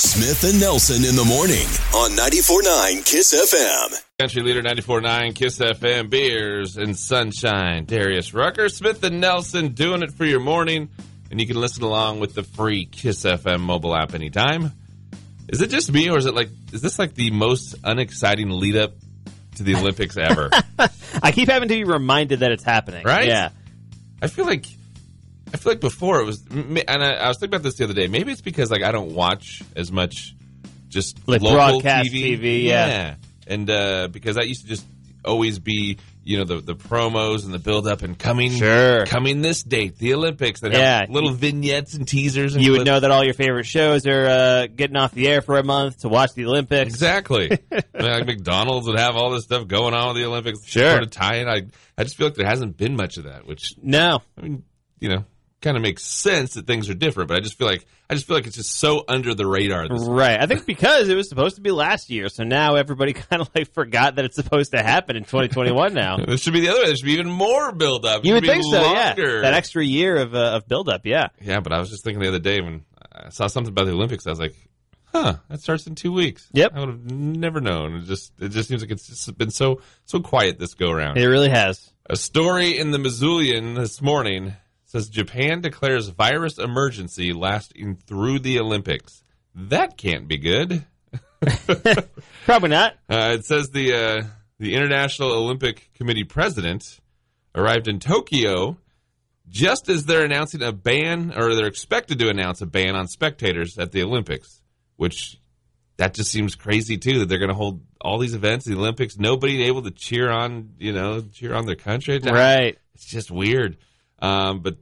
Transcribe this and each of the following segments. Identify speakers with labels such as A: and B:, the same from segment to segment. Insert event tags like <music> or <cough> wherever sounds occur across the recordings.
A: Smith and Nelson in the morning on 94.9 KISS FM.
B: Country Leader 94.9 KISS FM, Beers and Sunshine. Darius Rucker, Smith and Nelson doing it for your morning. And you can listen along with the free KISS FM mobile app anytime. Is it just me, or is it like, is this like the most unexciting lead up to the Olympics ever? <laughs>
C: I keep having to be reminded that it's happening.
B: Right?
C: Yeah.
B: I feel like I feel like before it was, and I, I was thinking about this the other day. Maybe it's because like I don't watch as much, just
C: Like
B: local
C: broadcast
B: TV.
C: TV, yeah.
B: and uh, because that used to just always be, you know, the the promos and the build up and coming,
C: Sure.
B: coming this date, the Olympics. That
C: Yeah.
B: have little vignettes and teasers. And
C: You would know that all your favorite shows are uh, getting off the air for a month to watch the Olympics.
B: Exactly. <laughs> Like McDonald's would have all this stuff going on with the Olympics.
C: Sure.
B: Sort of tie in. I I just feel like there hasn't been much of that, which
C: No.
B: I mean, you know, kind of makes sense that things are different, but I just feel like I just feel like it's just so under the radar. This
C: Right. I think because it was supposed to be last year, so now everybody <laughs> kind of like forgot that it's supposed to happen in 2021 now. <laughs>
B: this should be the other way. There should be even more build up.
C: You would think so,
B: longer.
C: yeah. That extra year of uh, of build up, yeah.
B: yeah, but I was just thinking the other day when I saw something about the Olympics, I was like, "Huh, that starts in two weeks."
C: Yep.
B: I would have never known. It just it just seems like it's just been so so quiet this go around.
C: It really has.
B: A story in the Missoulian this morning says Japan declares virus emergency lasting through the Olympics. That can't be good. <laughs>
C: Probably not.
B: Uh, it says the uh, the International Olympic Committee president arrived in Tokyo just as they're announcing a ban, or they're expected to announce a ban on spectators at the Olympics, which that just seems crazy too. That they're going to hold all these events, the Olympics, nobody able to cheer on, you know, cheer on their country.
C: Right.
B: It's just weird. Um, but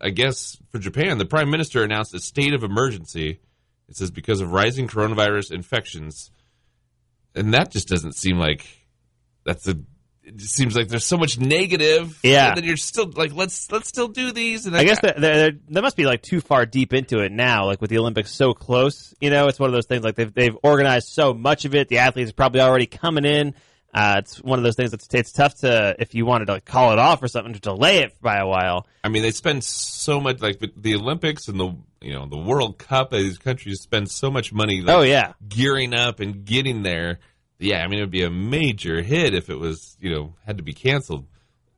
B: I guess for Japan, the prime minister announced a state of emergency. It says because of rising coronavirus infections, and that just doesn't seem like that's a. It just seems like there's so much negative.
C: Yeah.
B: That you're still like, let's let's still do these. And
C: I guess that they're, must be like too far deep into it now. Like with the Olympics so close, you know, it's one of those things. Like they've they've organized so much of it. The athletes are probably already coming in. Uh, it's one of those things that's it's tough to if you wanted to like, call it off or something to delay it by a while.
B: I mean, they spend so much like the Olympics and the you know the World Cup. These countries spend so much money. Like,
C: Oh yeah,
B: gearing up and getting there. Yeah, I mean, it would be a major hit if it was, you know, had to be canceled.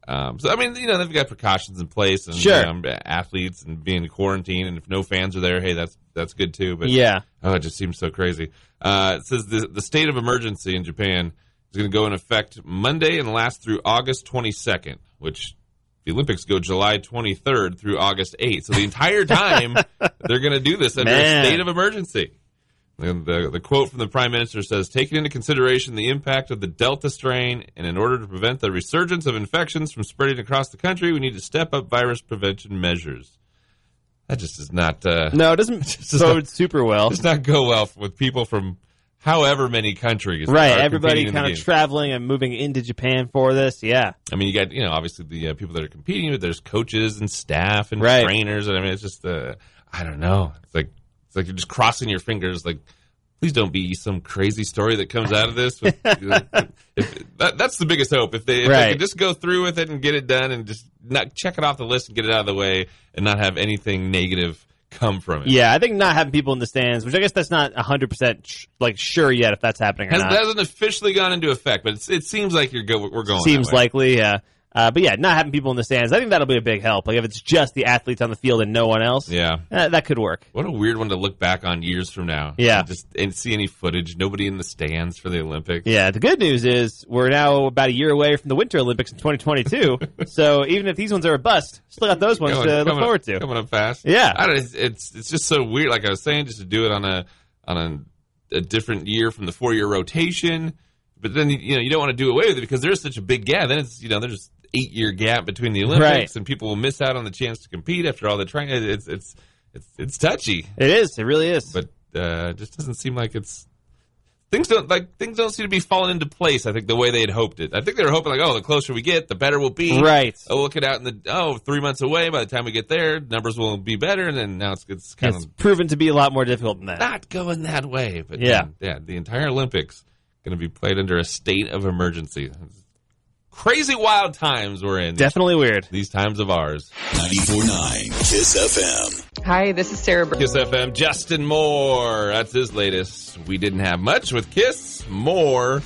B: Um, so, I mean, you know, they've got precautions in place and
C: Sure.
B: um, athletes and being quarantined. And if no fans are there, hey, that's that's good too. But
C: yeah.
B: oh, it just seems so crazy. Uh, it says the, the state of emergency in Japan is going to go in effect Monday and last through August 22nd, which the Olympics go July 23rd through August 8th. So the entire time <laughs> they're going to do this under
C: Man.
B: a state of emergency. And the, the quote from the prime minister says, taking into consideration the impact of the Delta strain, and in order to prevent the resurgence of infections from spreading across the country, we need to step up virus prevention measures. That just does not uh,
C: No, it doesn't <laughs> bode super well. <laughs>
B: does not go well with people from however many countries.
C: Right, everybody
B: competing in the
C: kind of traveling and moving into Japan for this. Yeah,
B: I mean, you got you know obviously the uh, people that are competing, but there's coaches and staff and
C: Right.
B: trainers, and I mean it's just uh, I don't know. It's like it's like you're just crossing your fingers. Like, please don't be some crazy story that comes out of this. <laughs> With, if, that, that's the biggest hope. If they if they could just go through with it and get it done, and just not check it off the list and get it out of the way, and not have anything negative come from it.
C: yeah. I think not having people in the stands, which I guess that's not hundred percent sh- like sure yet if that's happening or
B: Has,
C: not.
B: hasn't officially gone into effect, but it seems like you're go, we're going.
C: Seems likely, yeah. Uh, but yeah, not having people in the stands, I think that'll be a big help. Like if it's just the athletes on the field and no one else,
B: Yeah.
C: uh, that could work.
B: What a weird one to look back on years from now.
C: Yeah.
B: And just and see any footage. Nobody in the stands for the Olympics.
C: Yeah, the good news is we're now about a year away from the Winter Olympics in 2022. <laughs> so even if these ones are a bust, still got those ones
B: Coming-
C: to look
B: coming
C: forward to.
B: Coming up fast.
C: Yeah.
B: I don't, it's, it's it's just so weird. Like I was saying, just to do it on a on a, a different year from the four year rotation. But then you know you don't want to do away with it because there's such a big gap. Then it's you know there's eight year gap between the Olympics,
C: Right.
B: and people will miss out on the chance to compete after all the training. It's it's it's it's touchy.
C: It is. It really is.
B: but uh, it just doesn't seem like it's things don't like things don't seem to be falling into place. I think the way they had hoped it. I think they were hoping like, oh, the closer we get, the better we'll be.
C: right.
B: Oh, look it out in the oh three months away. By the time we get there, numbers will be better. And then now it's it's kind
C: It's
B: of
C: proven to be a lot more difficult than that.
B: not going that way. But
C: Yeah.
B: yeah, yeah, the entire Olympics going to be played under a state of emergency. It's crazy wild times we're in.
C: Definitely weird.
B: These times of ours.
A: 94.9 Kiss FM.
D: Hi, this is Sarah. Br-
B: Kiss FM, Justin Moore. That's his latest. We didn't have much with Kiss. More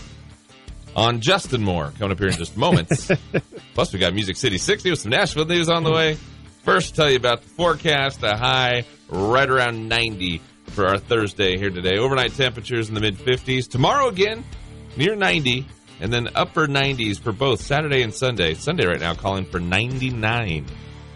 B: on Justin Moore coming up here in just moments. <laughs> Plus, we got Music City 60 with some Nashville news on the way. First, tell you about the forecast. A high right around 90 for our Thursday here today. Overnight temperatures in the mid 50s. Tomorrow again, near 90. And then upper 90s for both Saturday and Sunday. Sunday right now calling for 99.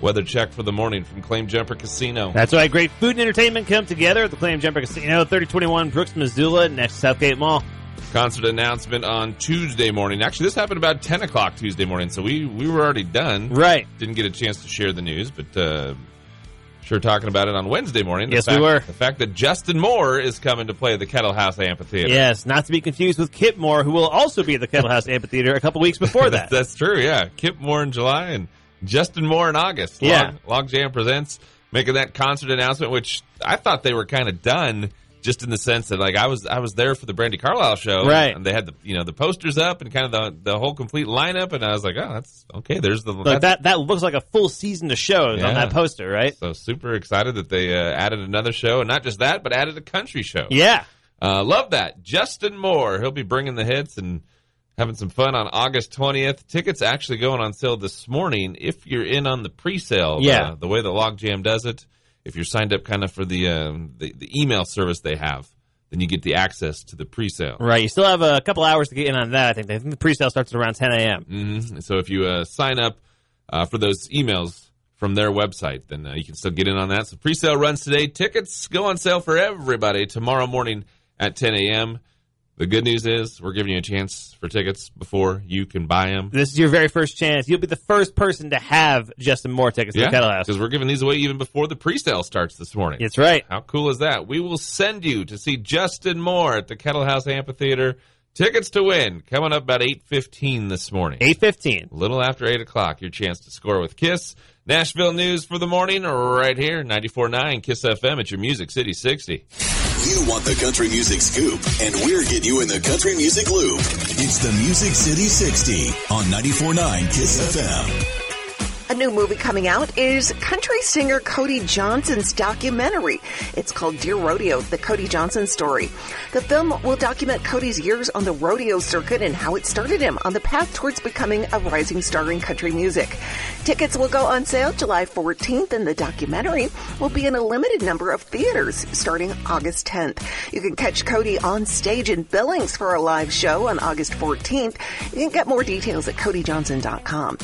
B: Weather check for the morning from Claim Jumper Casino.
C: That's why great food and entertainment come together at the Claim Jumper Casino, 3021 Brooks, Missoula, next to Southgate Mall.
B: concert announcement on Tuesday morning. Actually, this happened about 10 o'clock Tuesday morning, so we, we were already done.
C: Right.
B: Didn't get a chance to share the news, but uh, sure talking about it on Wednesday morning. The
C: Yes, we were.
B: The fact that Justin Moore is coming to play the Kettle House Amphitheater.
C: Yes, not to be confused with Kip Moore, who will also be at the Kettle <laughs> House Amphitheater a couple weeks before that. <laughs>
B: That's true, yeah. Kip Moore in July and Justin Moore in August.
C: Yeah.
B: Log, Logjam Presents making that concert announcement, which I thought they were kind of done just in the sense that like I was I was there for the Brandi Carlile show.
C: Right.
B: And they had the you know the posters up and kind of the the whole complete lineup and I was like, Oh, that's okay, there's the
C: Like that, that looks like a full season of shows
B: Yeah.
C: on that poster, right?
B: so super excited that they uh, added another show and not just that, but added a country show.
C: Yeah.
B: Uh, love that. Justin Moore. He'll be bringing the hits and having some fun on August 20th. Tickets actually going on sale this morning if you're in on the pre-sale.
C: Yeah.
B: The, the way the Logjam does it. If you're signed up kind of for the, um, the the email service they have, then you get the access to the pre-sale.
C: Right. You still have a couple hours to get in on that, I think. I think the pre-sale starts at around 10 a.m.
B: hmm So if you uh, sign up uh, for those emails from their website, then uh, you can still get in on that. So pre-sale runs today. Tickets go on sale for everybody tomorrow morning at 10 a.m. The good news is we're giving you a chance for tickets before you can buy them.
C: This is your very first chance. You'll be the first person to have Justin Moore tickets to the Kettle House.
B: because we're giving these away even before the pre-sale starts this morning.
C: That's right.
B: How cool is that? We will send you to see Justin Moore at the Kettle House Amphitheater. Tickets to win coming up about 8.15 this morning.
C: 815.
B: A little after 8 o'clock, your chance to score with Kiss. Nashville news for the morning right here, 94.9 Kiss FM at your Music City 60.
A: You want the country music scoop, and we're getting you in the country music loop. It's the Music City 60 on 94.9 Kiss FM.
E: A new movie coming out is country singer Cody Johnson's documentary. It's called Dear Rodeo, the Cody Johnson story. The film will document Cody's years on the rodeo circuit and how it started him on the path towards becoming a rising star in country music. Tickets will go on sale July 14th and the documentary will be in a limited number of theaters starting August 10th. You can catch Cody on stage in Billings for a live show on August 14th. You can get more details at codyjohnson.com.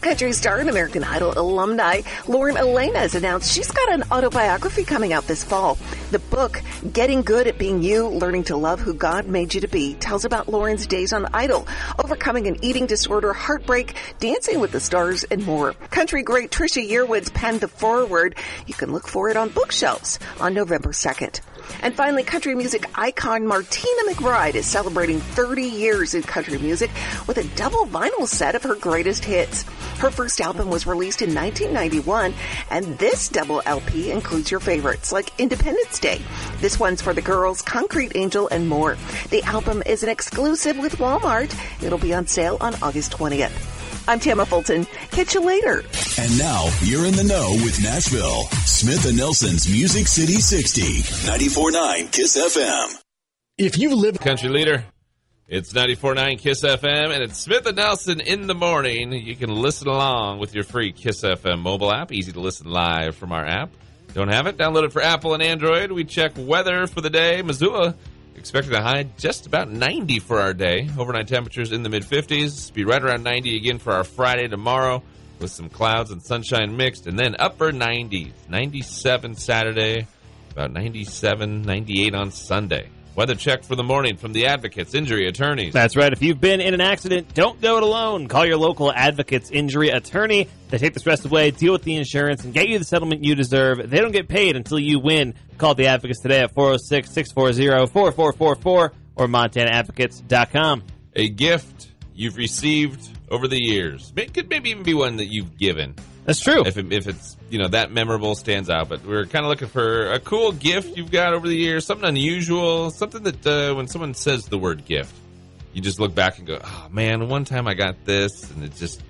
E: Country star and American Idol alumni Lauren Alaina has announced she's got an autobiography coming out this fall. The book, Getting Good at Being You, Learning to Love Who God Made You to Be, tells about Lauren's days on Idol, overcoming an eating disorder, heartbreak, dancing with the stars, and more. Country great Trisha Yearwood's penned the foreword. You can look for it on bookshelves on November 2nd. And finally, country music icon Martina McBride is celebrating 30 years in country music with a double vinyl set of her greatest hits. Her first album was released in 1991, and this double LP includes your favorites like Independence Day. This one's for the girls, Concrete Angel, and more. The album is an exclusive with Walmart. It'll be on sale on August 20th. I'm Tamma Fulton. Catch you later.
A: And now you're in the know with Nashville. Smith and Nelson's Music City 60, 94.9 Kiss FM.
F: If you live
B: Country leader. It's 94.9 Kiss FM, and it's Smith and Nelson in the morning. You can listen along with your free Kiss FM mobile app. Easy to listen live from our app. Don't have it? Download it for Apple and Android. We check weather for the day. Missoula expected a high just about 90 for our day. Overnight temperatures in the mid 50s. Be right around 90 again for our Friday tomorrow with some clouds and sunshine mixed, and then upper 90s. 97 Saturday, about 97, 98 on Sunday. Weather check for the morning from the Advocates Injury Attorneys.
C: That's right. If you've been in an accident, don't do it alone. Call your local advocate's injury attorney. They take the stress away, deal with the insurance, and get you the settlement you deserve. They don't get paid until you win. Call the advocates today at 406 640 4444 or MontanaAdvocates.com.
B: A gift you've received over the years. It could maybe even be one that you've given.
C: That's true.
B: If, it, if it's you know that memorable stands out, but we're kind of looking for a cool gift you've got over the years, something unusual, something that uh, when someone says the word gift, you just look back and go, oh man, one time I got this, and it just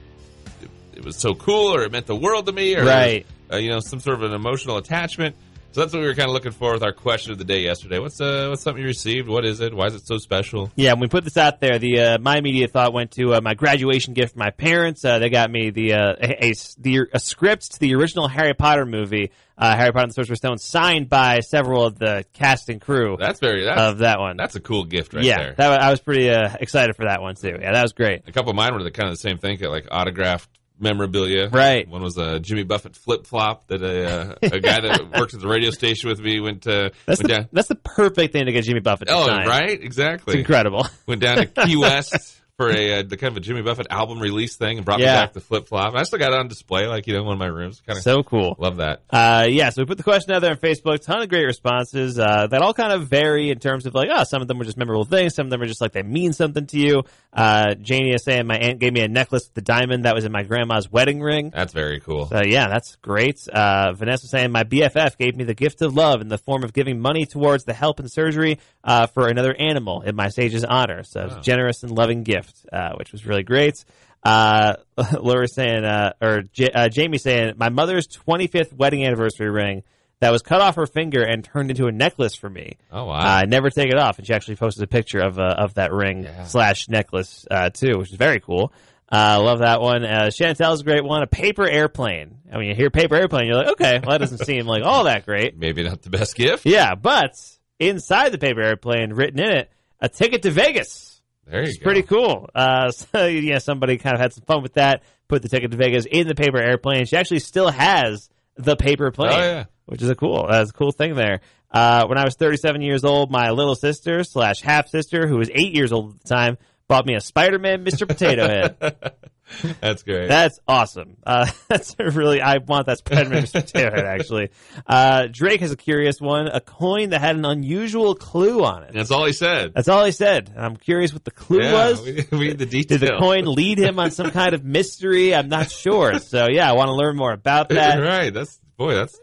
B: it, it was so cool, or it meant the world to me, or
C: Right.
B: uh, you know, some sort of an emotional attachment. So that's what we were kind of looking for with our question of the day yesterday. What's uh, what's something you received? What is it? Why is it so special?
C: Yeah, when we put this out there, the uh, my immediate thought went to uh, my graduation gift from my parents. Uh, they got me the uh, a, a, the a script to the original Harry Potter movie, uh, Harry Potter and the Sorcerer's Stone, signed by several of the cast and crew
B: That's very that's,
C: of that one.
B: that's a cool gift right
C: yeah,
B: there.
C: that, I was pretty uh, excited for that one too. Yeah, that was great.
B: a couple of mine were the kind of the same thing, like autographed memorabilia.
C: Right.
B: One was a Jimmy Buffett flip flop that a, uh, a guy that <laughs> worked at the radio station with me went to
C: That's
B: went
C: the,
B: down.
C: that's the perfect thing to get Jimmy Buffett to
B: Oh,
C: sign.
B: right, exactly.
C: It's incredible.
B: Went down to Key <laughs> West for a uh, the kind of a Jimmy Buffett album release thing and brought
C: Yeah.
B: me back the flip flop. I still got it on display, like you know, in one of my rooms. Kind of
C: so cool.
B: love that.
C: Uh, yeah, so we put the question out there on Facebook. Ton of great responses uh, that all kind of vary in terms of like, oh, some of them were just memorable things. Some of them are just like they mean something to you. Uh, Janie is saying my aunt gave me a necklace with the diamond that was in my grandma's wedding ring.
B: That's very cool.
C: So yeah, that's great. Uh, Vanessa saying my BFF gave me the gift of love in the form of giving money towards the help and surgery uh, for another animal in my sage's honor. So it's generous and loving gift, uh, which was really great. Uh, <laughs> Laura saying, uh, or J- uh, Jamie saying, my mother's 25th wedding anniversary ring that was cut off her finger and turned into a necklace for me.
B: Oh wow.
C: Uh, I never take it off, and she actually posted a picture of uh, of that ring
B: Yeah.
C: slash necklace uh, too, which is very cool. I uh, love that one. Uh, Chantel's a great one. A paper airplane. I mean, you hear paper airplane, you're like, okay, well, that doesn't seem like all that great.
B: Maybe not the best gift.
C: Yeah, but inside the paper airplane, written in it, a ticket to Vegas.
B: There you
C: It's
B: go.
C: pretty cool. Uh, <laughs> so yeah, somebody kind of had some fun with that. Put the ticket to Vegas in the paper airplane. She actually still has the paper plane,
B: Oh, yeah.
C: which is a cool. That's a cool thing there. Uh, when I was 37 years old, my little sister slash half sister, who was eight years old at the time, bought me a Spider-Man Mr. Potato Head. <laughs>
B: That's great.
C: That's awesome. Uh, <laughs> that's really. I want that Spider-Man Mr. Potato Head. Actually, uh, Drake has a curious one: a coin that had an unusual clue on it.
B: That's all he said.
C: That's all he said. I'm curious what the clue
B: yeah,
C: was.
B: we, we the detail. <laughs>
C: Did the coin lead him on some kind of mystery? I'm not sure. So yeah, I want to learn more about that.
B: right. That's boy. That's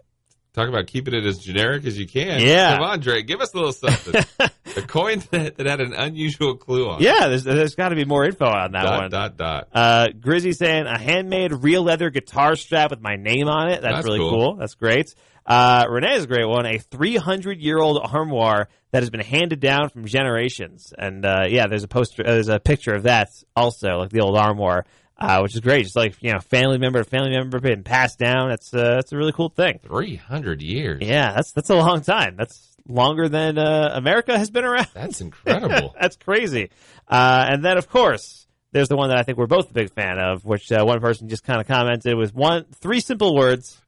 B: talk about keeping it as generic as you can.
C: Yeah.
B: Come on, Drake. Give us a little something. <laughs> a coin that, that had an unusual clue on. it.
C: Yeah, there's there's got to be more info on that
B: Dot
C: one.
B: dot dot.
C: Uh, Grizzy saying a handmade real leather guitar strap with my name on it. That's,
B: That's
C: really
B: cool.
C: cool. That's great. Uh, Renee is a great one. A 300 year old armoire that has been handed down from generations. And uh, yeah, there's a poster. Uh, there's a picture of that also, like the old armoire, uh, which is great. Just like you know, family member, to family member being passed down. That's uh, that's a really cool thing.
B: Three hundred years.
C: Yeah, that's that's a long time. That's longer than uh, America has been around.
B: That's incredible. <laughs>
C: That's crazy. Uh, and then, of course, there's the one that I think we're both a big fan of, which uh, one person just kind of commented with one, three simple words,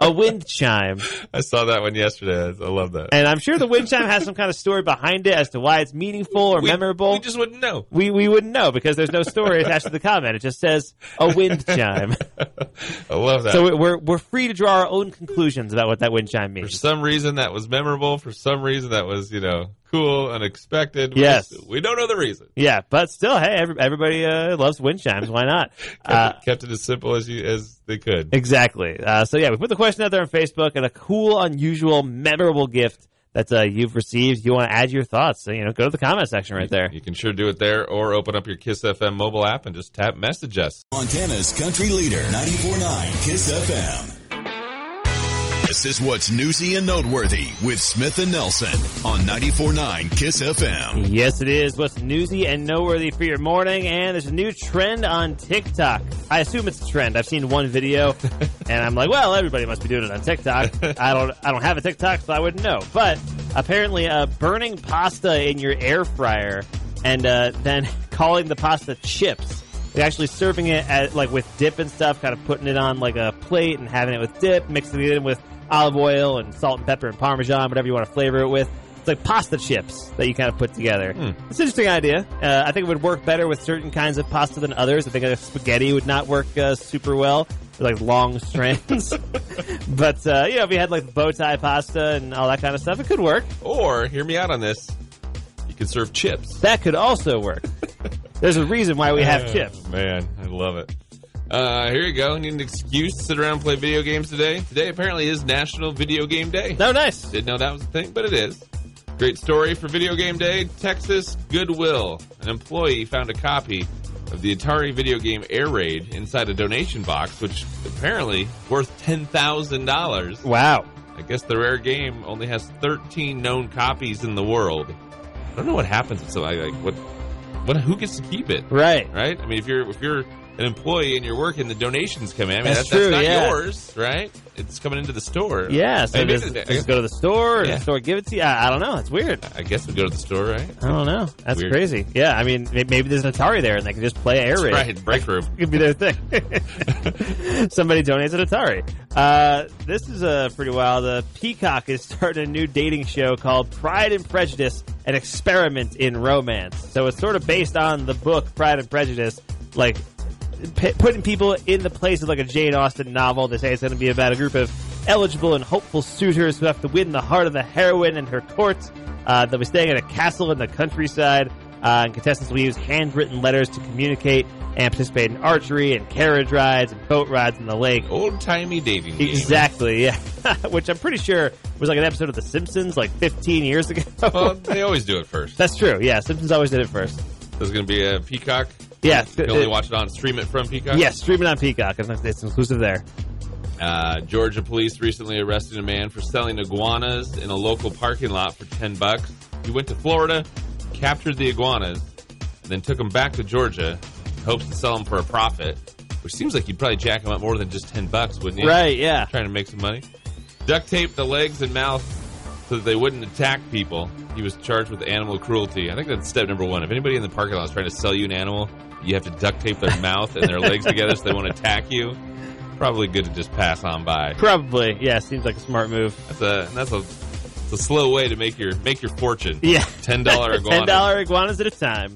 C: a wind chime.
B: I saw that one yesterday. I love that.
C: And I'm sure the wind chime has some kind of story behind it as to why it's meaningful or
B: we,
C: memorable.
B: We just wouldn't know.
C: we, we wouldn't know because there's no story attached to the comment. It just says a wind chime. <laughs>
B: I love that.
C: So we're, we're free to draw our own conclusions about what that wind chime means.
B: for some reason that was memorable. For some reason that was you know cool, unexpected. We
C: Yes.
B: just- we don't know the reason.
C: Yeah, but still, hey, every, everybody uh, loves wind chimes. Why not? <laughs>
B: Kept,
C: Uh,
B: it, kept it as simple as you as they could.
C: Exactly. Uh, so yeah, we put the question out there on Facebook and a cool, unusual, memorable gift that uh, you've received. You want to add your thoughts? So, you know, go to the comment section right there.
B: You can sure do it there, or open up your Kiss FM mobile app and just tap message us.
A: Montana's country leader, 94.9 KISS FM. This is what's newsy and noteworthy with Smith and Nelson on 94.9 KISS FM.
C: Yes, it is. What's newsy and noteworthy for your morning? And there's a new trend on TikTok. I assume it's a trend. I've seen one video, <laughs> and I'm like, well, everybody must be doing it on TikTok. <laughs> I don't, I don't have a TikTok, so I wouldn't know. But apparently, uh, burning pasta in your air fryer and uh, then <laughs> calling the pasta chips. Actually serving it at, like with dip and stuff, kind of putting it on like a plate and having it with dip, mixing it in with olive oil and salt and pepper and parmesan, whatever you want to flavor it with. It's like pasta chips that you kind of put together. It's an interesting idea. Uh, I think it would work better with certain kinds of pasta than others. I think uh, spaghetti would not work uh, super well. with, Like long <laughs> strands, but uh, you know, if you had like bow tie pasta and all that kind of stuff, it could work.
B: Or hear me out on this. You can serve chips.
C: That could also work. <laughs> There's a reason why we have
B: Oh,
C: chips.
B: Man, I love it. Uh, here you go. Need an excuse to sit around and play video games today. Today apparently is National Video Game Day.
C: Oh, nice.
B: Didn't know that was a thing, but it is. Great story for Video Game Day. Texas Goodwill. An employee found a copy of the Atari video game Air Raid inside a donation box, which apparently worth ten thousand dollars.
C: Wow.
B: I guess the rare game only has thirteen known copies in the world. I don't know what happens to something like what. What? Who gets to keep it?
C: Right.
B: Right. I mean, if you're if you're an employee and you're working, the donations come in. I mean,
C: That's
B: that's,
C: true,
B: that's not
C: yeah.
B: yours, right? It's coming into the store.
C: Yeah. So
B: I mean,
C: does it go to the store
B: Yeah.
C: the store give it to you? I, I don't know. It's weird.
B: I guess we go to the store, right?
C: I don't know. That's
B: Weird.
C: crazy. Yeah. I mean, maybe there's an Atari there and they can just play Air Raid.
B: Right, break room. <laughs>
C: could be their thing. <laughs> Somebody donates an Atari. Uh, this is uh, pretty wild. Uh, Peacock is starting a new dating show called Pride and Prejudice: An Experiment in Romance. So it's sort of based on the book Pride and Prejudice, like putting people in the place of like a Jane Austen novel. They say it's going to be about a group of eligible and hopeful suitors who have to win the heart of the heroine and her court. Uh, they'll be staying at a castle in the countryside, uh, and contestants will use handwritten letters to communicate and participate in archery and carriage rides and boat rides in the lake.
B: Old timey dating game.
C: Exactly, yeah. <laughs> Which I'm pretty sure was like an episode of The Simpsons like 15 years ago.
B: Well, they always do it first.
C: That's true. Yeah, Simpsons always did it first.
B: There's going to be a Peacock.
C: Yeah,
B: You can only watch it on stream it from Peacock.
C: Yes, stream it on Peacock. It's it's exclusive there.
B: Uh, Georgia police recently arrested a man for selling iguanas in a local parking lot for ten bucks. He went to Florida, captured the iguanas, and then took them back to Georgia, in hopes to sell them for a profit. Which seems like he'd probably jack them up more than just ten bucks, wouldn't he?
C: Right, yeah.
B: Trying to make some money. Duct taped the legs and mouth so that they wouldn't attack people. He was charged with animal cruelty. I think that's step number one. If anybody in the parking lot is trying to sell you an animal, you have to duct tape their mouth and their legs together so they won't attack you. Probably good to just pass on by.
C: Probably, yeah. Seems like a smart move.
B: That's a that's a, it's a slow way to make your make your fortune.
C: Yeah,
B: ten dollar <laughs> iguana.
C: ten dollar iguanas at a time.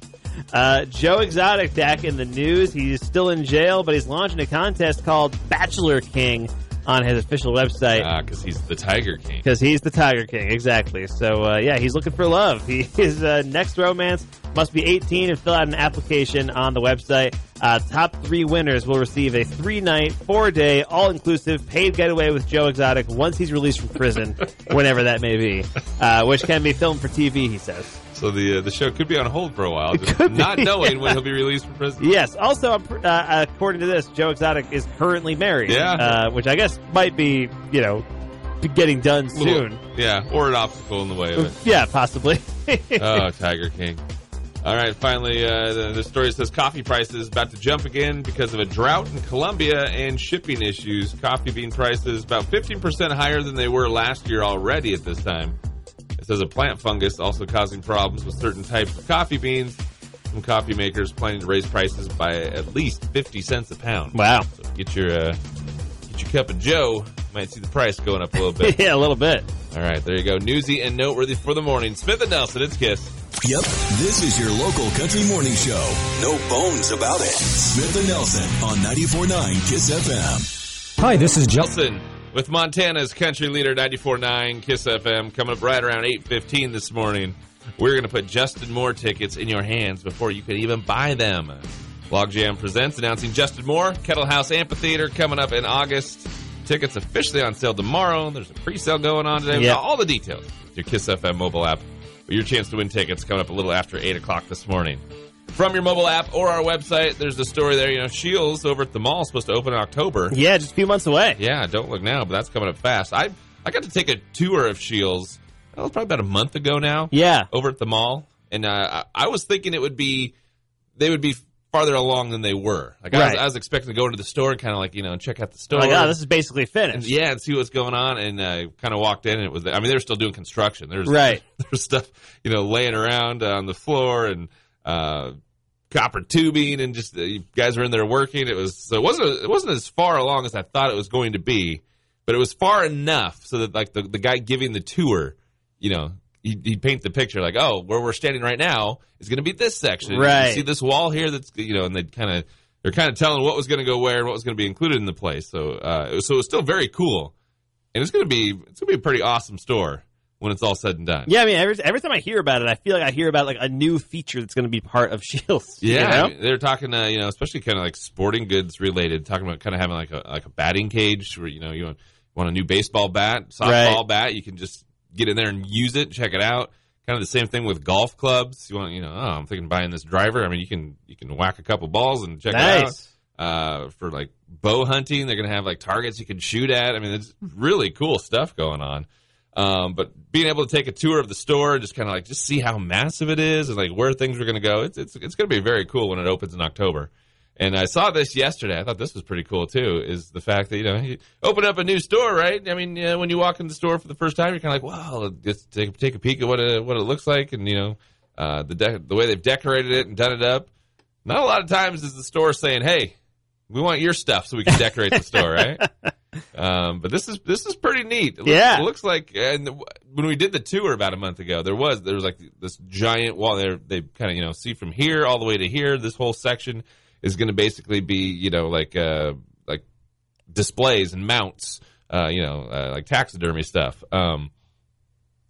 C: Uh, Joe Exotic back in the news. He's still in jail, but he's launching a contest called Bachelor King on his official website.
B: because he's the Tiger King.
C: because he's the Tiger King, exactly. So uh, yeah, he's looking for love. He, <laughs> his uh, next romance must be 18 and fill out an application on the website. Uh, top three winners will receive a three-night, four-day, all-inclusive paid getaway with Joe Exotic once he's released from prison, <laughs> whenever that may be, uh, which can be filmed for TV. He says.
B: So the uh, the show could be on hold for a while, just
C: could be,
B: not knowing when <laughs> he'll be released from prison.
C: Yes. Also, uh, according to this, Joe Exotic is currently married.
B: Yeah.
C: Uh, which I guess might be, you know, getting done
B: Little-
C: soon.
B: yeah, or an obstacle in the way of it. <laughs>
C: Yeah, possibly. <laughs>
B: oh, Tiger King. All right, finally, uh, the, the story says coffee prices about to jump again because of a drought in Colombia and shipping issues. Coffee bean prices about 15% higher than they were last year already at this time. It says a plant fungus also causing problems with certain types of coffee beans. Some coffee makers planning to raise prices by at least 50 cents a pound.
C: wow.
B: So get your uh, get your cup of Joe. Might see the price going up a little bit. <laughs>
C: yeah, a little bit.
B: All right, there you go. Newsy and noteworthy for the morning. Smith and Nelson, it's Kiss.
A: Yep, this is your local country morning show. No bones about it. Smith and Nelson on 94.9 KISS FM.
D: Hi, this is Joe.
B: With Montana's country leader 94.9 KISS FM coming up right around 8.15 this morning. We're going to put Justin Moore tickets in your hands before you can even buy them. Logjam Presents announcing Justin Moore, Kettle House Amphitheater coming up in August. Tickets officially on sale tomorrow. There's a pre-sale going on today.
C: Yeah.
B: All the details. with Your KISS FM mobile app. Your chance to win tickets coming up a little after 8 o'clock this morning. From your mobile app or our website, there's the story there. You know, Scheels over at the mall is supposed to open in October.
C: Yeah, just a few months away.
B: Yeah, don't look now, but that's coming up fast. I I got to take a tour of Scheels. That was probably about a month ago now.
C: Yeah.
B: over at the mall, and uh, I, I was thinking it would be they would be farther along than they were. Like I, was, I was expecting to go into the store and kind of like you know check out the store.
C: Like, oh, this is basically
B: and,
C: finished.
B: yeah, and see what's going on. And uh, kind of walked in, and it was. I mean, they're still doing construction. There's
C: Right. <laughs>
B: There's stuff you know laying around on the floor and. Uh, copper tubing and just uh, you guys were in there working. It was so it wasn't it wasn't as far along as i thought it was going to be but it was far enough so that like the, the guy giving the tour you know he'd, he'd paint the picture like oh where we're standing right now is going to be this section. You
C: Right.
B: see this wall here that's you know and they'd kind of they're kind of telling what was going to go where and what was going to be included in the place. So uh it was, so it was still very cool. And it's going to be it's going to be a pretty awesome store when it's all said and done
C: Yeah, I mean, every, every time I hear about it, I feel like I hear about like a new feature that's going to be part of <laughs> Scheels. you
B: Yeah,
C: know?
B: I mean, they're talking, uh, you know, especially kind of like sporting goods related, talking about kind of having like a like a batting cage where you know you want, want a new baseball bat, softball
C: Right.
B: bat, you can just get in there and use it, check it out. Kind of the same thing with golf clubs. You want, you know, oh, I'm thinking buying this driver. I mean, you can you can whack a couple balls and check it out. Uh, for like bow hunting, they're gonna have like targets you can shoot at. I mean, it's really cool stuff going on. Um, but being able to take a tour of the store, just kind of like just see how massive it is and like where things are going to go, it's it's it's going to be very cool when it opens in October. And I saw this yesterday. I thought this was pretty cool too. Is the fact that you know you open up a new store, right? I mean, you when you walk in the store for the first time, you're kind of like, wow, just take take a peek at what it, what it looks like, and you know, uh, the de- the way they've decorated it and done it up. Not a lot of times is the store saying, "Hey, we want your stuff so we can decorate the store," right? <laughs> Um, but this is this is pretty neat. It looks,
C: Yeah.
B: it looks like and when we did the tour about a month ago, there was there was like this giant wall there. They kind of you know see from here all the way to here. This whole section is going to basically be you know like uh like displays and mounts, uh, you know uh, like taxidermy stuff. Um,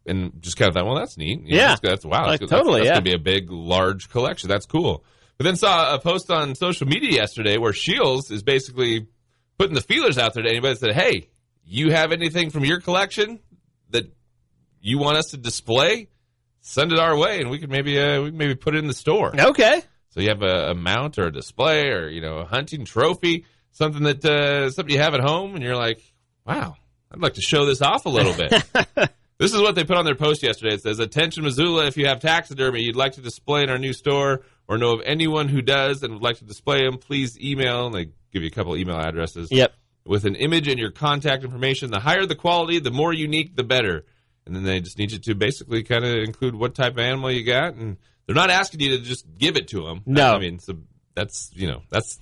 B: and just kind of thought, well, that's neat. You know,
C: Yeah.
B: that's, that's wow,
C: Like,
B: that's,
C: totally,
B: That's,
C: yeah.
B: going to be a big, large collection. That's cool. But then saw a post on social media yesterday where Scheels is basically putting the feelers out there to anybody that said, "Hey, you have anything from your collection that you want us to display? Send it our way, and we could maybe uh, we can maybe put it in the store."
C: Okay.
B: So you have a, a mount or a display or you know a hunting trophy, something that uh, something you have at home, and you're like, "Wow, I'd like to show this off a little bit." <laughs> This is what they put on their post yesterday. It says, "Attention, Missoula! If you have taxidermy you'd like to display in our new store, or know of anyone who does and would like to display them, please email." And they give you a couple email addresses
C: Yep.
B: with an image and your contact information. The higher the quality, the more unique, the better. And then they just need you to basically kind of include what type of animal you got, and they're not asking you to just give it to them.
C: No.
B: I mean, so that's you know that's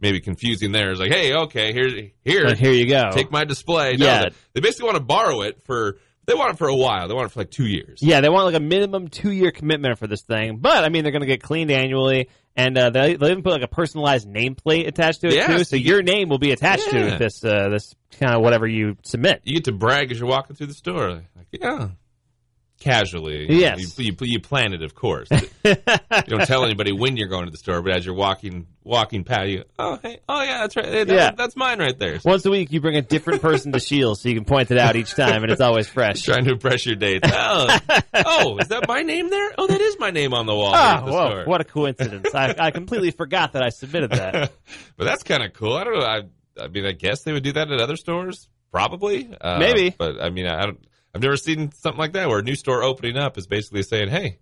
B: maybe confusing. There, it's like, hey, okay, here, here,
C: here you go.
B: take my display. No,
C: Yeah.
B: they, they basically want to borrow it for. They want it for a while. They want it for like two years.
C: Yeah, they want like a minimum two year commitment for this thing. But I mean, they're going to get cleaned annually, and uh, they they'll even put like a personalized nameplate attached to it
B: Yes,
C: too. So
B: you
C: your name will be attached
B: Yeah.
C: to this uh, this kind of whatever you submit.
B: You get to brag as you're walking through the store. Like, yeah, casually.
C: Yes.
B: you, you, you plan it, of course. <laughs> you don't tell anybody when you're going to the store, but as you're walking walking past, you oh hey oh yeah that's right Hey, that-
C: Yeah.
B: that's mine right there.
C: Once a week, you bring a different person to Scheels, so you can point it out each time, and it's always fresh.
B: Trying to impress your dates. Oh, <laughs> oh, is that my name there? Oh, that is my name on the wall.
C: Ah,
B: the
C: whoa!
B: store.
C: What a coincidence! I, I completely forgot that I submitted that. <laughs>
B: but that's kind of cool. I don't know. I, I mean, I guess they would do that at other stores, probably. Uh,
C: Maybe.
B: but I mean, I don't. I've never seen something like that where a new store opening up is basically saying, "Hey,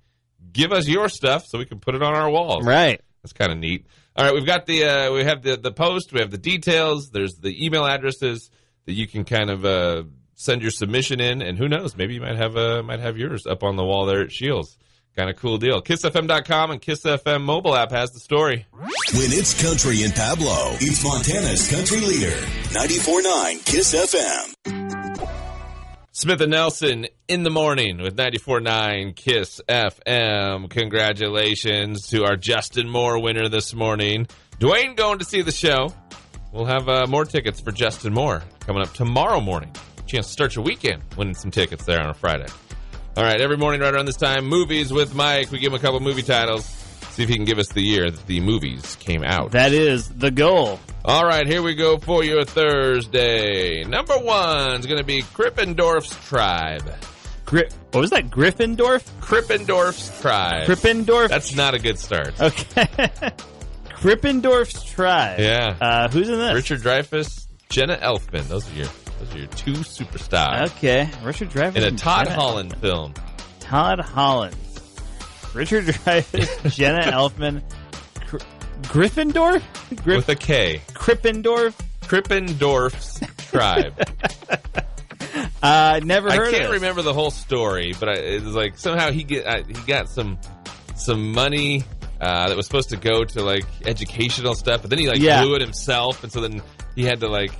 B: give us your stuff so we can put it on our walls."
C: Right.
B: That's kind of neat. All right, we've got the uh, we have the the post, we have the details. There's the email addresses that you can kind of uh, send your submission in, and who knows, maybe you might have uh, might have yours up on the wall there at Scheels. Kind of cool deal. KissFM.com and KissFM mobile app has the story.
A: When it's country in Pablo, it's Montana's country leader. 94.9 Kiss FM.
B: Smith and Nelson in the morning with 94.9 Kiss FM. Congratulations to our Justin Moore winner this morning. Dwayne going to see the show. We'll have uh, more tickets for Justin Moore coming up tomorrow morning. Chance to start your weekend winning some tickets there on a Friday. All right, every morning right around this time, movies with Mike. We give him a couple movie titles. See if he can give us the year that the movies came out.
C: That is the goal.
B: All right, here we go for your Thursday. Number one is going to be Krippendorf's Tribe.
C: Gri- what was that? Gryffindorf?
B: Krippendorf's Tribe.
C: Krippendorf?
B: That's not a good start.
C: okay. <laughs> Krippendorf's tribe.
B: Yeah.
C: Uh, who's in this?
B: Richard Dreyfuss, Jenna Elfman. Those are your those are your two superstars
C: Okay. Richard Dreyfuss.
B: in a Todd Holland film.
C: Todd Holland. Richard Dreyfuss, Jenna Elfman, Gr- Gryffindor? Gryff-
B: with a K.
C: Krippendorf?
B: Krippendorf's Tribe. <laughs>
C: Uh, never
B: I
C: heard of
B: can't
C: this.
B: remember the whole story, but I, it was like somehow he get I, he got some some money uh, that was supposed to go to like educational stuff, but then he like
C: Yeah.
B: blew it himself, and so then he had to like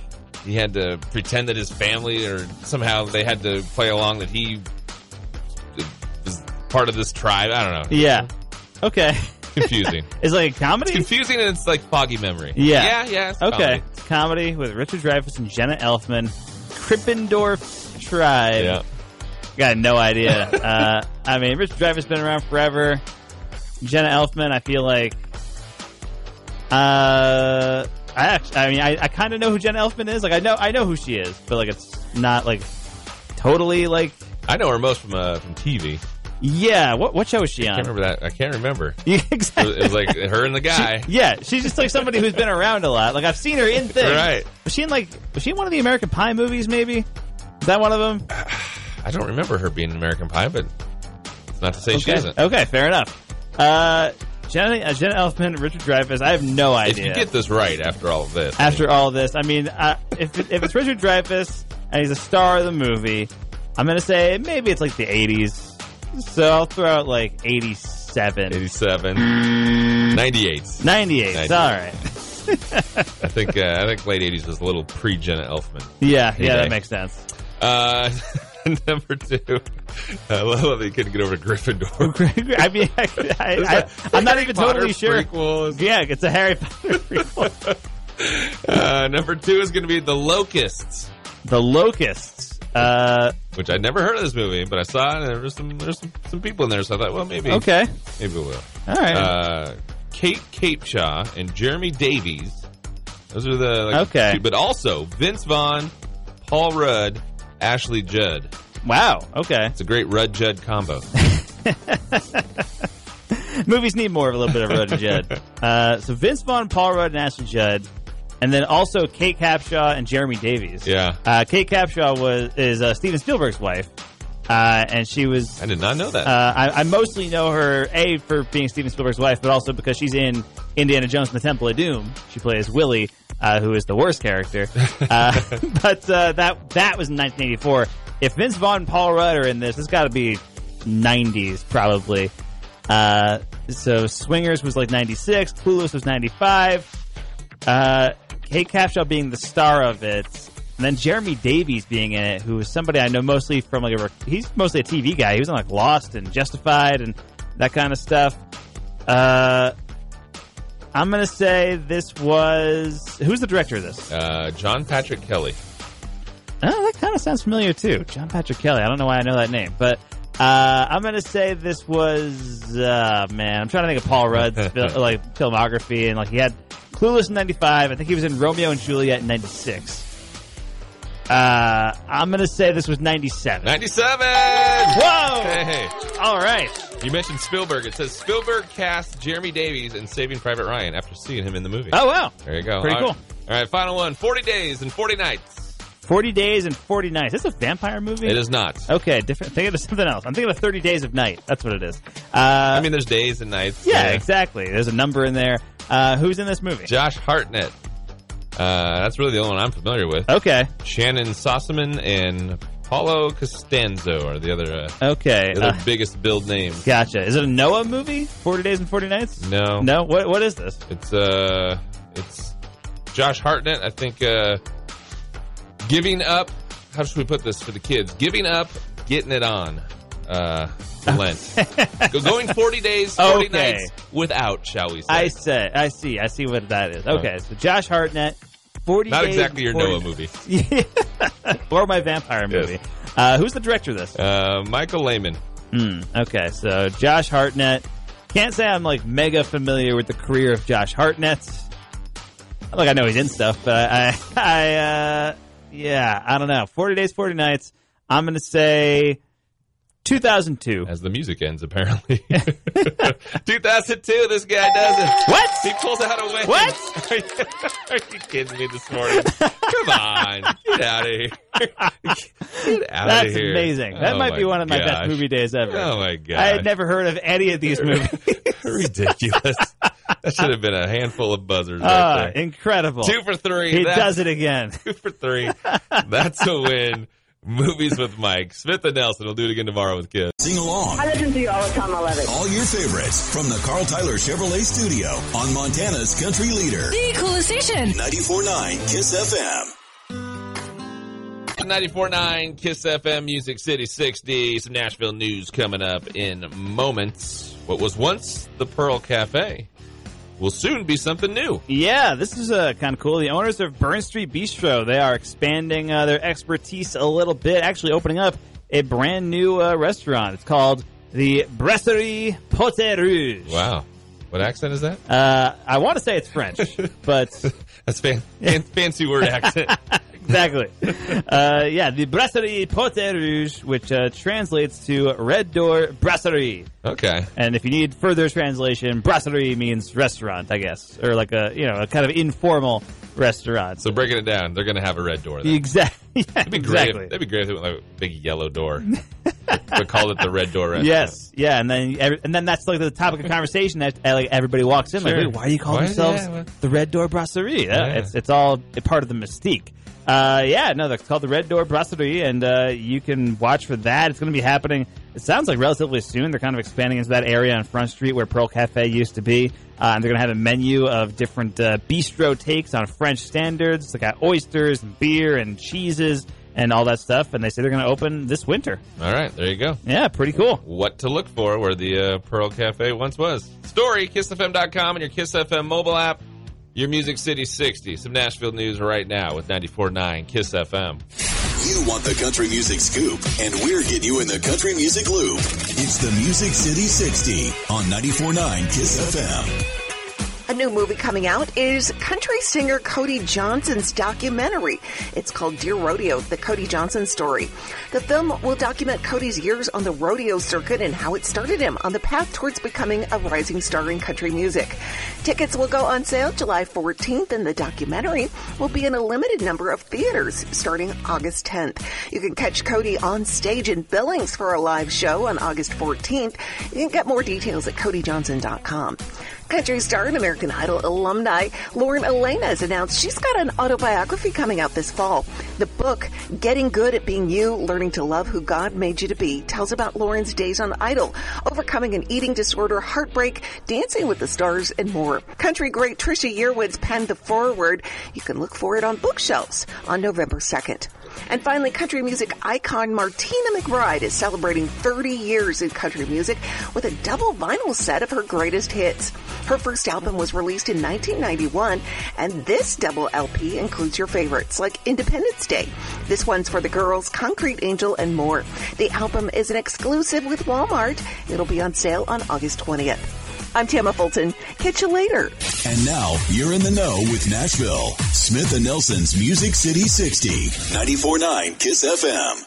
B: he had to pretend that his family or somehow they had to play along that he part of this tribe. I don't know.
C: Yeah. Okay.
B: Confusing. <laughs>
C: It's like a comedy?
B: It's confusing and it's like foggy memory.
C: Yeah.
B: Yeah, yeah. it's
C: Okay.
B: comedy.
C: It's comedy with Richard Dreyfuss and Jenna Elfman. Krippendorf's tribe.
B: Yeah.
C: Got no idea. <laughs> uh, I mean, Richard Dreyfuss been around forever. Jenna Elfman, I feel like. Uh, I actually, I mean, I, I kind of know who Jenna Elfman is. Like, I know, I know who she is, but like, it's not like totally like.
B: I know her most from uh, from TV.
C: Yeah, what what show was she on?
B: I can't remember that. I can't remember. <laughs>
C: Yeah,
B: It was, it was like her and the guy.
C: Yeah, she's just like somebody who's been around a lot. Like I've seen her in things.
B: Right.
C: Was she in like was she in one of the American Pie movies? Maybe is that one of them? <sighs>
B: I don't remember her being in American Pie, but it's not to say she
C: okay.
B: isn't.
C: Okay, fair enough. Uh, Jenna, uh, Jenna Elfman, Richard Dreyfuss. I have no idea.
B: If you get this right after all of this,
C: After all this, I mean, uh, if if it's Richard Dreyfuss and he's a star of the movie, I'm gonna say maybe it's like the 80s. So I'll throw out like 87,
B: 87, 98.
C: 98.
B: 98.
C: All right.
B: I think uh, I think late 80s was a little pre Jenna Elfman.
C: Yeah, yeah, that makes sense.
B: Uh, <laughs> number two, I love that you couldn't get over to Gryffindor. <laughs>
C: I mean, I, am not even totally sure.
B: Prequel.
C: Yeah, it's a Harry Potter <laughs> prequel.
B: Uh, number two is going to be The Locusts,
C: the Locusts. Uh,
B: which I'd never heard of this movie, but I saw it and there was some there's some, some people in there, so I thought, well, maybe
C: okay,
B: maybe we will.
C: all right.
B: Uh, Kate Capshaw and Jeremy Davies. Those are the like,
C: Okay.
B: two- but also Vince Vaughn, Paul Rudd, Ashley Judd.
C: wow. Okay.
B: It's a great Rudd Judd combo. <laughs> <laughs>
C: Movies need more of a little bit of Rudd and Judd. <laughs> Uh, so Vince Vaughn, Paul Rudd, and Ashley Judd, and then also Kate Capshaw and Jeremy Davies.
B: Yeah,
C: Uh, Kate Capshaw was is uh, Steven Spielberg's wife, uh, and she was.
B: I did not know that.
C: Uh, I, I mostly know her a for being Steven Spielberg's wife, but also because she's in Indiana Jones and the Temple of Doom. She plays Willie, uh, who is the worst character. Uh, <laughs> but uh, that that was in 1984. If Vince Vaughn and Paul Rudd are in this, it's got to be 90s probably. Uh, so Swingers was like 96, Clueless was 95. Kate Capshaw being the star of it, and then Jeremy Davies being in it, who is somebody I know mostly from like a he's mostly a TV guy. He was on like Lost and Justified and that kind of stuff. Uh, I'm gonna say this was who's the director of this?
B: uh, John Patrick Kelly.
C: Oh, that kind of sounds familiar too. John Patrick Kelly. I don't know why I know that name, but uh, I'm gonna say this was uh, man. I'm trying to think of Paul Rudd's <laughs> fil- like filmography, and like he had Clueless in '95. I think he was in Romeo and Juliet in '96. Uh, I'm gonna say this was '97.
B: 97!
C: Whoa!
B: Hey,
C: All right.
B: you mentioned Spielberg. It says Spielberg cast Jeremy Davies in Saving Private Ryan after seeing him in the movie.
C: Oh wow.
B: There you go.
C: Pretty
B: All right.
C: cool.
B: All right, final one 40 days and 40 nights.
C: 40 days and 40 nights. Is this a vampire movie?
B: It is not.
C: Okay, different. Think of <laughs> something else. I'm thinking of 30 Days of Night. That's what it is. Uh,
B: I mean, there's days and nights.
C: yeah, exactly. There's a number in there. Uh, who's in this movie?
B: Josh Hartnett. Uh, that's really the only one I'm familiar with.
C: Okay.
B: Shannon Sossamon and Paulo Costanzo are the other, uh,
C: Okay.
B: the other
C: uh,
B: biggest build names.
C: gotcha. Is it a Noah movie? 40 Days and 40 Nights?
B: No,
C: No? What, what is this?
B: It's uh, it's Josh Hartnett. I think uh, giving up. How should we put this for the kids? Giving up, getting it on. Uh, Lent. <laughs> Going 40 days, 40
C: Okay.
B: nights without, shall we say?
C: I say, I see, I see what that is. Okay, so Josh Hartnett, 40
B: Not
C: Days
B: exactly your
C: 40
B: Noah movie. <laughs>
C: or my vampire
B: Yes.
C: movie. Uh, who's the director of this?
B: Uh, Michael Lehmann.
C: Hmm, okay, so Josh Hartnett. Can't say I'm like mega familiar with the career of Josh Hartnett. Like I know he's in stuff, but I, I, <laughs> uh, yeah, I don't know. Forty days, forty nights. I'm gonna say 2002.
B: As the music ends, apparently. <laughs> 2002, this guy does it.
C: What?
B: He pulls out a win.
C: What? <laughs>
B: Are you, are you kidding me this morning? Come on. Get out of here. Get out
C: That's
B: of here.
C: amazing. That
B: Oh
C: might be one of my best movie days ever.
B: Oh my god.
C: I had never heard of any of these movies. <laughs>
B: Ridiculous. that should have been a handful of buzzers right
C: Ah,
B: there.
C: incredible.
B: Two for three.
C: he
B: That's
C: does it again.
B: Two for three. That's a win. Movies with Mike. Smith and Nelson will do it again tomorrow with kids.
A: Sing along.
D: I listen to you all the time. I love it.
A: All your favorites from the Karl Tyler Chevrolet Studio on Montana's Country Leader.
F: The coolest station.
A: 94.9 KISS FM.
B: 94.9 Kiss FM Music City 60. Some Nashville news coming up in moments. What was once the Pearl Cafe will soon be something new.
C: Yeah, this is uh, kind of cool. The owners of Burn Street Bistro, they are expanding uh, their expertise a little bit, actually opening up a brand new uh, restaurant. It's called the Brasserie Porte Rouge.
B: Wow. What accent is that?
C: Uh, I want to say it's French, <laughs> but
B: That's fan- fancy word accent. <laughs>
C: exactly. Uh, yeah, the Brasserie Porte Rouge, which uh, translates to Red Door Brasserie.
B: Okay.
C: And if you need further translation, brasserie means restaurant, I guess, or like a you know a kind of informal restaurant.
B: So breaking it down, they're going to have a red door. Then.
C: exactly. <laughs> Yeah,
B: That'd be
C: exactly.
B: great. If, that'd be great if it was like a big yellow door. we called it the red door restaurant.
C: Yes, yeah, and then every, and then that's like the topic of conversation that uh, like everybody walks in
B: Sure.
C: like, why do you call
B: Why-
C: themselves
B: yeah, well-
C: the Red Door Brasserie? Yeah,
B: Yeah.
C: It's it's all a part of the mystique. Uh, yeah, no, that's called the Red Door Brasserie, and uh, you can watch for that. It's going to be happening. It sounds like relatively soon. They're kind of expanding into that area on Front Street where Pearl Cafe used to be. Uh, and they're going to have a menu of different uh, bistro takes on French standards. They got oysters and beer and cheeses and all that stuff. And they say they're going to open this winter.
B: All right, there you go.
C: Yeah, pretty cool.
B: What to look for where the uh, Pearl Cafe once was. Story, KissFM.com and your Kiss FM mobile app. Your Music City 60. Some Nashville news right now with 94.9 Kiss FM.
A: You want the country music scoop, and we're getting you in the country music loop. It's the Music City 60 on 94.9 Kiss FM.
E: A new movie coming out is country singer Cody Johnson's documentary. It's called Dear Rodeo, the Cody Johnson story. The film will document Cody's years on the rodeo circuit and how it started him on the path towards becoming a rising star in country music. Tickets will go on sale July 14th and the documentary will be in a limited number of theaters starting August 10th. You can catch Cody on stage in Billings for a live show on August 14th. You can get more details at codyjohnson.com. Country star and American Idol alumni Lauren Alaina has announced she's got an autobiography coming out this fall. The book, Getting Good at Being You, Learning to Love Who God Made You to Be, tells about Lauren's days on Idol, overcoming an eating disorder, heartbreak, dancing with the stars, and more. Country great Trisha Yearwood's penned the foreword. You can look for it on bookshelves on November 2nd. And finally, country music icon Martina McBride is celebrating 30 years in country music with a double vinyl set of her greatest hits. Her first album was released in 1991, and this double LP includes your favorites like Independence Day. This one's for the girls, Concrete Angel, and more. The album is an exclusive with Walmart. It'll be on sale on August 20th. I'm Tamma Fulton. Catch you later.
A: And now you're in the know with Nashville. Smith and Nelson's Music City 60, 94.9 Kiss FM.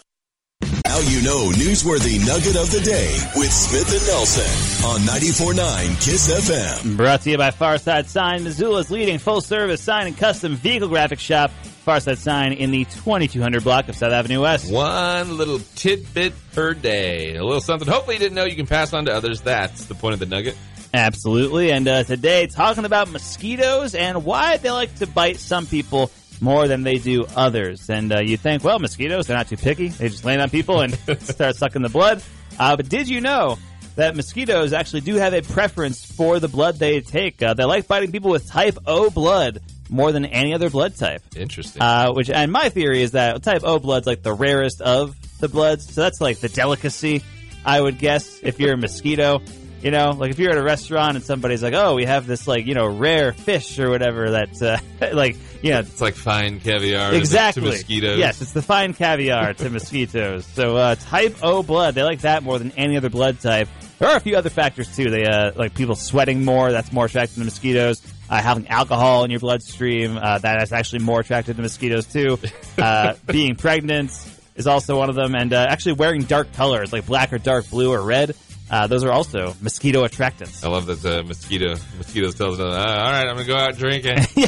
A: Now you know newsworthy nugget of the day with Smith and Nelson on 94.9 Kiss FM.
C: Brought to you by Farside Sign, Missoula's leading full service sign and custom vehicle graphic shop. Farside Sign in the 2200 block of South Avenue West.
B: One little tidbit per day. A little something hopefully you didn't know you can pass on to others. That's the point of the nugget.
C: Absolutely. And uh, today, talking about mosquitoes and why they like to bite some people more than they do others. And uh, you think, well, mosquitoes, they're not too picky. They just land on people and <laughs> start sucking the blood. Uh, but did you know that mosquitoes actually do have a preference for the blood they take? Uh, they like biting people with type O blood more than any other blood type.
B: Interesting.
C: Uh, which, and my theory is that type O blood's like the rarest of the bloods, so that's like the delicacy. I would guess if you're a mosquito, you know, like if you're at a restaurant and somebody's like, "Oh, we have this like you know rare fish or whatever," that's uh, <laughs> like you know
B: it's like fine caviar
C: exactly
B: to mosquitoes.
C: Yes, it's the fine caviar to mosquitoes. So uh, type O blood, they like that more than any other blood type. There are a few other factors too. They uh, like people sweating more. That's more attractive to mosquitoes. Uh, having alcohol in your bloodstream, uh, that is actually more attractive to mosquitoes too. <laughs> Uh, being pregnant is also one of them, and uh, actually wearing dark colors like black or dark blue or red. Uh, those are also mosquito attractants.
B: I love that the mosquito mosquitoes tells them, uh, "All right, I'm gonna go out drinking." <laughs>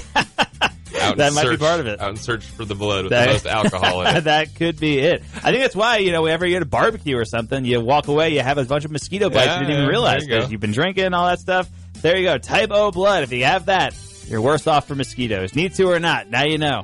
B: Out and
C: That might be part of it.
B: Out and search for the blood with
C: That-
B: the most alcohol in <laughs> it.
C: that could be it. I think that's why you know whenever you get a barbecue or something, you walk away, you have a bunch of mosquito bites
B: Yeah,
C: you didn't even realize
B: there you
C: because you've been drinking all that stuff. There you go, type O blood. If you have that, you're worse off for mosquitoes. Need to or not, now you know.